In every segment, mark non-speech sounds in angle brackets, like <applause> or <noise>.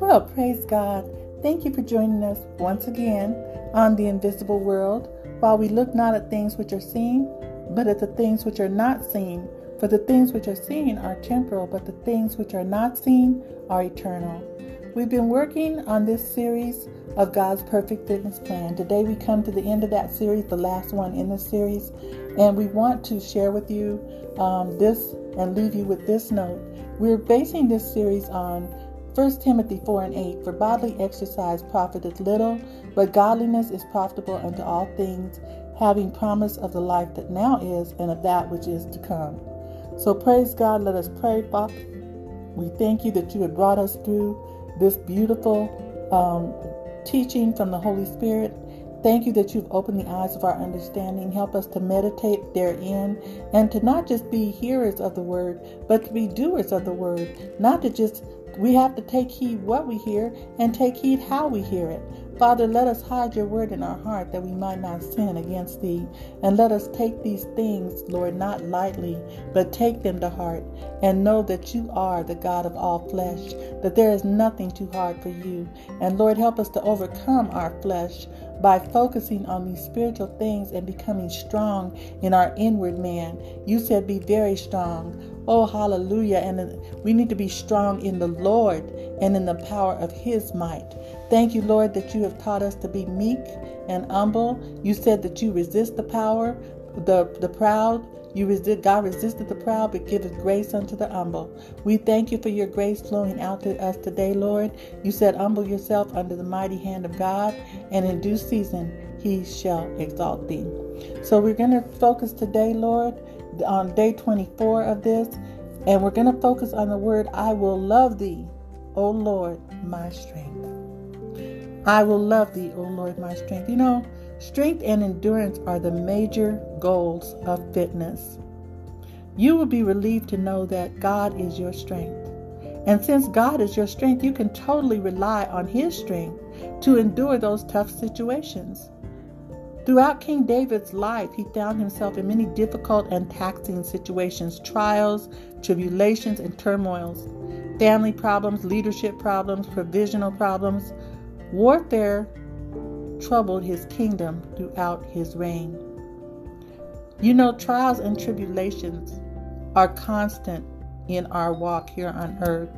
Well, praise God. Thank you for joining us once again on the invisible world, while we look not at things which are seen, but at the things which are not seen. For the things which are seen are temporal, but the things which are not seen are eternal. We've been working on this series of God's perfect fitness plan. Today we come to the end of that series, the last one in the series, and we want to share with you um, this and leave you with this note. We're basing this series on 1 Timothy 4 and 8 For bodily exercise profiteth little, but godliness is profitable unto all things, having promise of the life that now is and of that which is to come. So praise God. Let us pray, Father. We thank you that you have brought us through this beautiful um, teaching from the Holy Spirit. Thank you that you've opened the eyes of our understanding. Help us to meditate therein and to not just be hearers of the word, but to be doers of the word, not to just we have to take heed what we hear and take heed how we hear it. Father, let us hide your word in our heart that we might not sin against thee. And let us take these things, Lord, not lightly, but take them to heart and know that you are the God of all flesh, that there is nothing too hard for you. And Lord, help us to overcome our flesh by focusing on these spiritual things and becoming strong in our inward man. You said, Be very strong. Oh, hallelujah. And we need to be strong in the Lord and in the power of His might. Thank you, Lord, that you have taught us to be meek and humble. You said that you resist the power, the, the proud. You resist, God resisted the proud, but giveth grace unto the humble. We thank you for your grace flowing out to us today, Lord. You said, Humble yourself under the mighty hand of God, and in due season he shall exalt thee. So we're going to focus today, Lord, on day 24 of this, and we're going to focus on the word I will love thee, O Lord, my strength. I will love thee, O Lord, my strength. You know, strength and endurance are the major goals of fitness. You will be relieved to know that God is your strength. And since God is your strength, you can totally rely on His strength to endure those tough situations. Throughout King David's life, he found himself in many difficult and taxing situations, trials, tribulations, and turmoils, family problems, leadership problems, provisional problems. Warfare troubled his kingdom throughout his reign. You know, trials and tribulations are constant in our walk here on earth.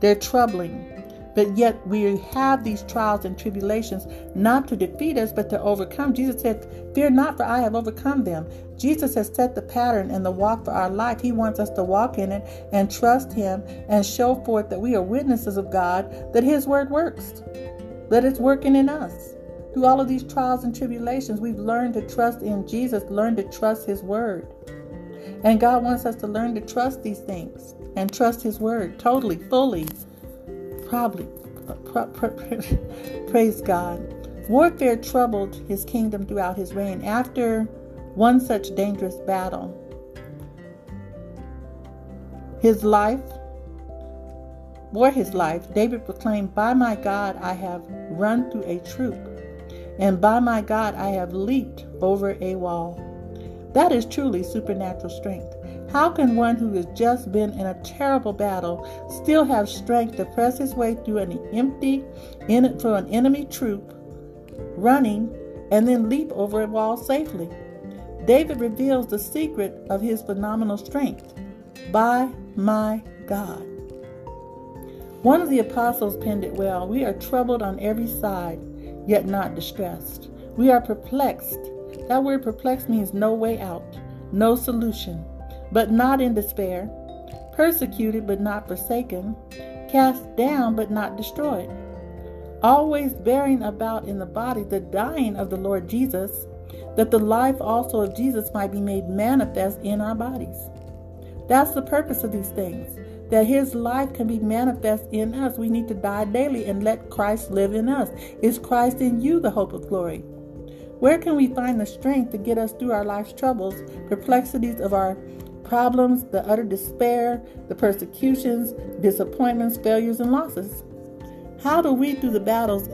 They're troubling, but yet we have these trials and tribulations not to defeat us, but to overcome. Jesus said, Fear not, for I have overcome them. Jesus has set the pattern and the walk for our life. He wants us to walk in it and trust Him and show forth that we are witnesses of God, that His word works, that it's working in us. Through all of these trials and tribulations, we've learned to trust in Jesus, learned to trust His word. And God wants us to learn to trust these things and trust His word totally, fully probably. <laughs> Praise God. Warfare troubled his kingdom throughout his reign. After one such dangerous battle, his life, for his life, David proclaimed, By my God I have run through a troop, and by my God I have leaped over a wall. That is truly supernatural strength. How can one who has just been in a terrible battle still have strength to press his way through an empty, in, through an enemy troop, running, and then leap over a wall safely? David reveals the secret of his phenomenal strength by my God. One of the apostles penned it well We are troubled on every side, yet not distressed. We are perplexed. That word perplexed means no way out, no solution but not in despair, persecuted but not forsaken, cast down but not destroyed, always bearing about in the body the dying of the Lord Jesus, that the life also of Jesus might be made manifest in our bodies. That's the purpose of these things. That his life can be manifest in us. We need to die daily and let Christ live in us. Is Christ in you the hope of glory? Where can we find the strength to get us through our life's troubles, perplexities of our problems, the utter despair, the persecutions, disappointments, failures, and losses. How do we, through the battles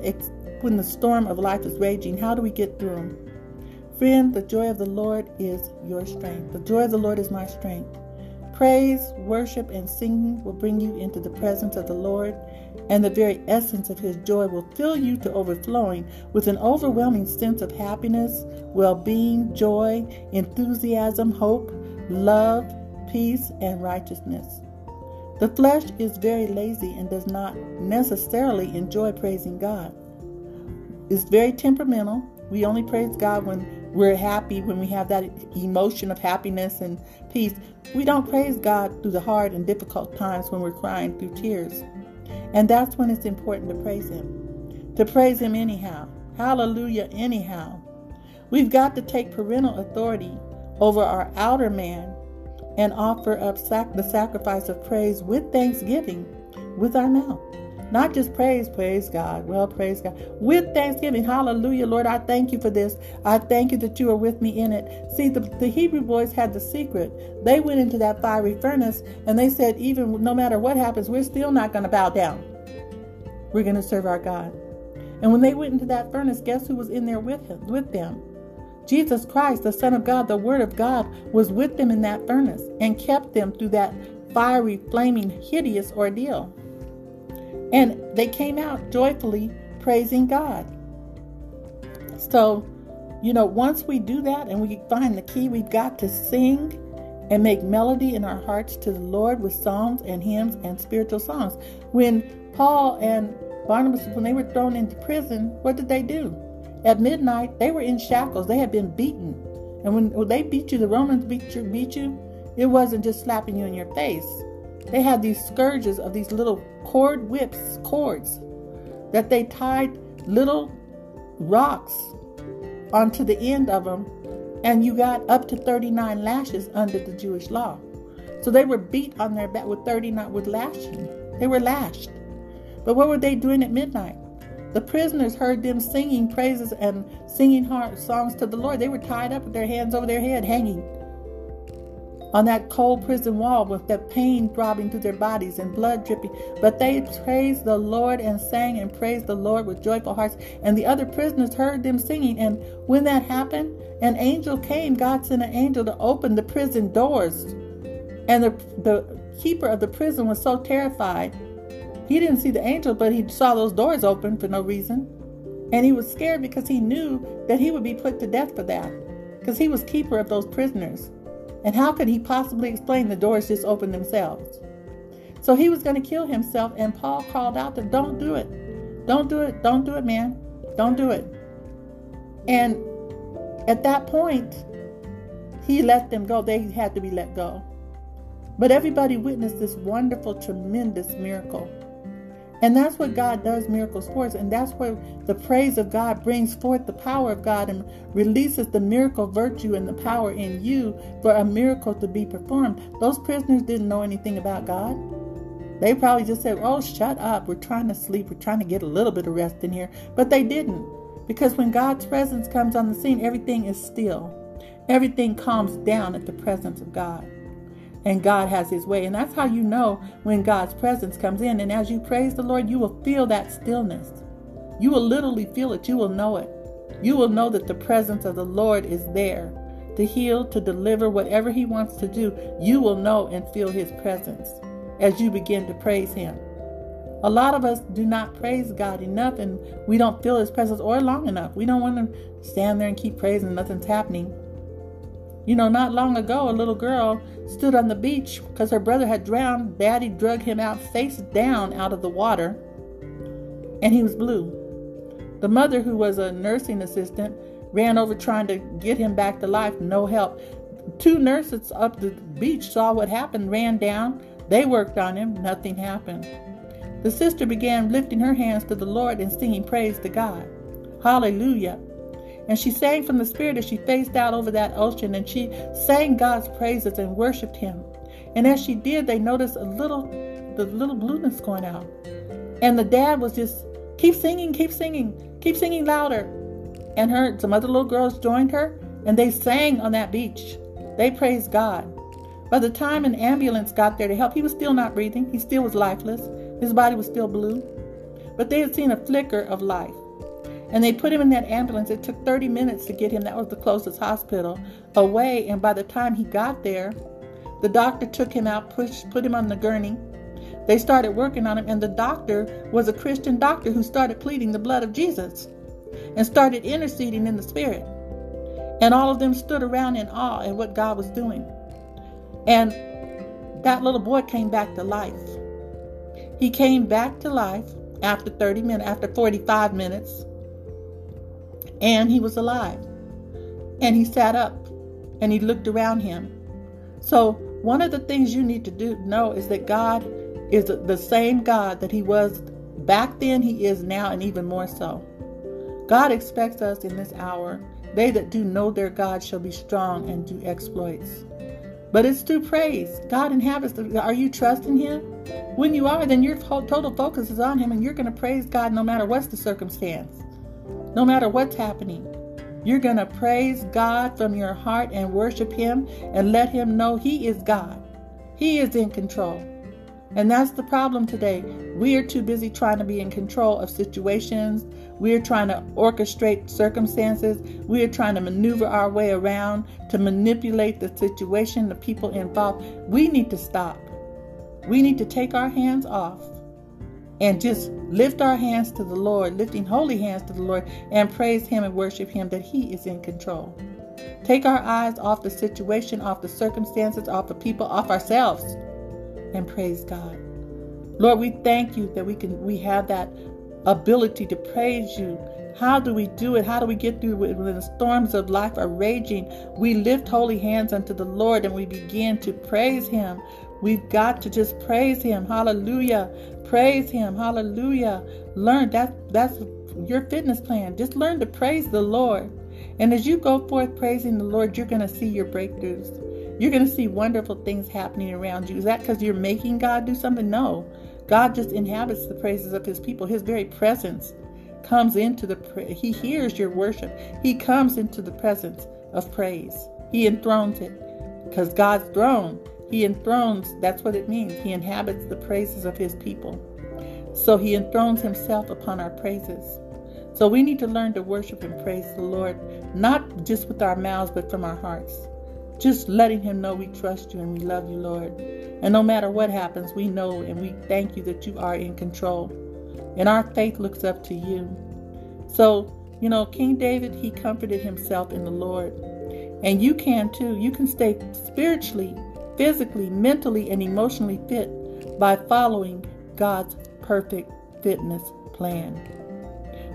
when the storm of life is raging, how do we get through them? Friend, the joy of the Lord is your strength. The joy of the Lord is my strength. Praise, worship, and singing will bring you into the presence of the Lord, and the very essence of His joy will fill you to overflowing with an overwhelming sense of happiness, well being, joy, enthusiasm, hope, love, peace, and righteousness. The flesh is very lazy and does not necessarily enjoy praising God. It's very temperamental. We only praise God when we're happy, when we have that emotion of happiness and peace. We don't praise God through the hard and difficult times when we're crying through tears. And that's when it's important to praise Him. To praise Him anyhow. Hallelujah, anyhow. We've got to take parental authority over our outer man and offer up sac- the sacrifice of praise with thanksgiving with our mouth. Not just praise, praise God. Well, praise God. With thanksgiving. Hallelujah, Lord. I thank you for this. I thank you that you are with me in it. See, the, the Hebrew boys had the secret. They went into that fiery furnace and they said, even no matter what happens, we're still not going to bow down. We're going to serve our God. And when they went into that furnace, guess who was in there with him, with them? Jesus Christ, the Son of God, the Word of God, was with them in that furnace and kept them through that fiery, flaming, hideous ordeal. And they came out joyfully praising God. So, you know, once we do that and we find the key, we've got to sing and make melody in our hearts to the Lord with psalms and hymns and spiritual songs. When Paul and Barnabas, when they were thrown into prison, what did they do? At midnight, they were in shackles. They had been beaten. And when, they beat you, the Romans beat you, beat you, it wasn't just slapping you in your face. They had these scourges of these little cord whips, cords, that they tied little rocks onto the end of them, and you got up to 39 lashes under the Jewish law. So they were beat on their back with 39 with lashing. They were lashed. But what were they doing at midnight? The prisoners heard them singing praises and singing songs to the Lord. They were tied up with their hands over their head, hanging on that cold prison wall with the pain throbbing through their bodies and blood dripping. But they praised the Lord and sang and praised the Lord with joyful hearts. And the other prisoners heard them singing. And when that happened, an angel came. God sent an angel to open the prison doors. And the, the keeper of the prison was so terrified. He didn't see the angel, but he saw those doors open for no reason. And he was scared because he knew that he would be put to death for that. Because he was keeper of those prisoners. And how could he possibly explain the doors just opened themselves? So he was going to kill himself, and Paul called out to Don't do it. Don't do it. Don't do it, man. Don't do it. And at that point, he let them go. They had to be let go. But everybody witnessed this wonderful, tremendous miracle. And that's what God does miracles for us. And that's where the praise of God brings forth the power of God and releases the miracle virtue and the power in you for a miracle to be performed. Those prisoners didn't know anything about God. They probably just said, Oh, shut up. We're trying to sleep. We're trying to get a little bit of rest in here. But they didn't. Because when God's presence comes on the scene, everything is still. Everything calms down at the presence of God and God has His way. And that's how you know when God's presence comes in. And as you praise the Lord, you will feel that stillness. You will literally feel it. You will know it. You will know that the presence of the Lord is there to heal, to deliver, whatever He wants to do. You will know and feel His presence as you begin to praise Him. A lot of us do not praise God enough and we don't feel His presence or long enough. We don't want to stand there and keep praising, nothing's happening. You know, not long ago, a little girl stood on the beach because her brother had drowned. Daddy drug him out face down out of the water, and he was blue. The mother, who was a nursing assistant, ran over trying to get him back to life. No help. Two nurses up the beach saw what happened, ran down. They worked on him. Nothing happened. The sister began lifting her hands to the Lord and singing praise to God. Hallelujah. And she sang from the Spirit as she faced out over that ocean and she sang God's praises and worshiped Him. And as she did, they noticed a little, the little blueness going out. And the dad was just, keep singing, keep singing, keep singing louder. And her, some other little girls joined her and they sang on that beach. They praised God. By the time an ambulance got there to help, he was still not breathing. He still was lifeless. His body was still blue. But they had seen a flicker of life. And they put him in that ambulance. It took 30 minutes to get him. That was the closest hospital away. And by the time he got there, the doctor took him out, pushed, put him on the gurney. They started working on him, and the doctor was a Christian doctor who started pleading the blood of Jesus and started interceding in the spirit. And all of them stood around in awe at what God was doing. And that little boy came back to life. He came back to life after 30 minutes, after 45 minutes and he was alive. And he sat up and he looked around him. So, one of the things you need to do know is that God is the same God that he was back then, he is now, and even more so. God expects us in this hour. They that do know their God shall be strong and do exploits. But it's through praise. God inhabits. The, are you trusting Him? When you are, then your total focus is on Him, and you're going to praise God no matter what's the circumstance no matter what's happening. You're going to praise God from your heart and worship Him and let Him know He is God. He is in control. And that's the problem today. We are too busy trying to be in control of situations. We are trying to orchestrate circumstances. We are trying to maneuver our way around to manipulate the situation, the people involved. We need to stop. We need to take our hands off and just lift our hands to the Lord, lifting holy hands to the Lord, and praise Him and worship Him that He is in control. Take our eyes off the situation, off the circumstances, off the people, off ourselves, and praise God. Lord, we thank you that we can we have that ability to praise you. How do we do it? How do we get through when the storms of life are raging? We lift holy hands unto the Lord and we begin to praise Him. We've got to just praise Him. Hallelujah. Praise Him. Hallelujah. Learn that that's your fitness plan. Just learn to praise the Lord. And as you go forth praising the Lord, you're going to see your breakthroughs. You're going to see wonderful things happening around you. Is that because you're making God do something? No. God just inhabits the praises of His people. His very presence comes into the He hears your worship. He comes into the presence of praise. He enthrones it because God's throne he enthrones, that's what it means. He inhabits the praises of his people. So he enthrones himself upon our praises. So we need to learn to worship and praise the Lord, not just with our mouths, but from our hearts. Just letting him know we trust you and we love you, Lord. And no matter what happens, we know and we thank you that you are in control. And our faith looks up to you. So, you know, King David, he comforted himself in the Lord. And you can too. You can stay spiritually physically, mentally, and emotionally fit by following God's perfect fitness plan.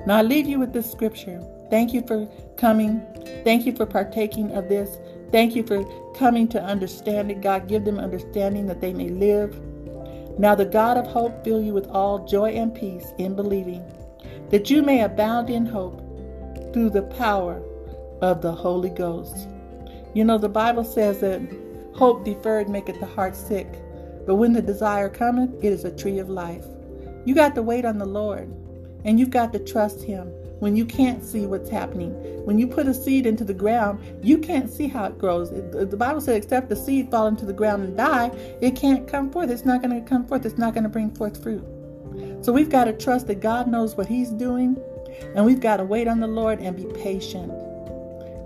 Now, I leave you with this scripture. Thank you for coming. Thank you for partaking of this. Thank you for coming to understand it. God, give them understanding that they may live. Now, the God of hope fill you with all joy and peace in believing, that you may abound in hope through the power of the Holy Ghost. You know, the Bible says that Hope deferred maketh the heart sick, but when the desire cometh, it is a tree of life. You got to wait on the Lord, and you've got to trust Him when you can't see what's happening. When you put a seed into the ground, you can't see how it grows. The Bible said, except the seed fall into the ground and die, it can't come forth. It's not going to come forth. It's not going to bring forth fruit. So we've got to trust that God knows what He's doing, and we've got to wait on the Lord and be patient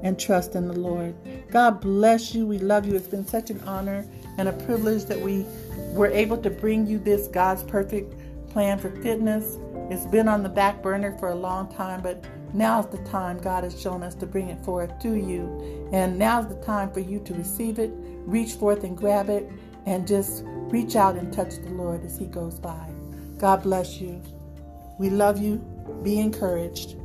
and trust in the Lord. God bless you. We love you. It's been such an honor and a privilege that we were able to bring you this God's perfect plan for fitness. It's been on the back burner for a long time, but now's the time God has shown us to bring it forth to you. And now's the time for you to receive it, reach forth and grab it, and just reach out and touch the Lord as He goes by. God bless you. We love you. Be encouraged.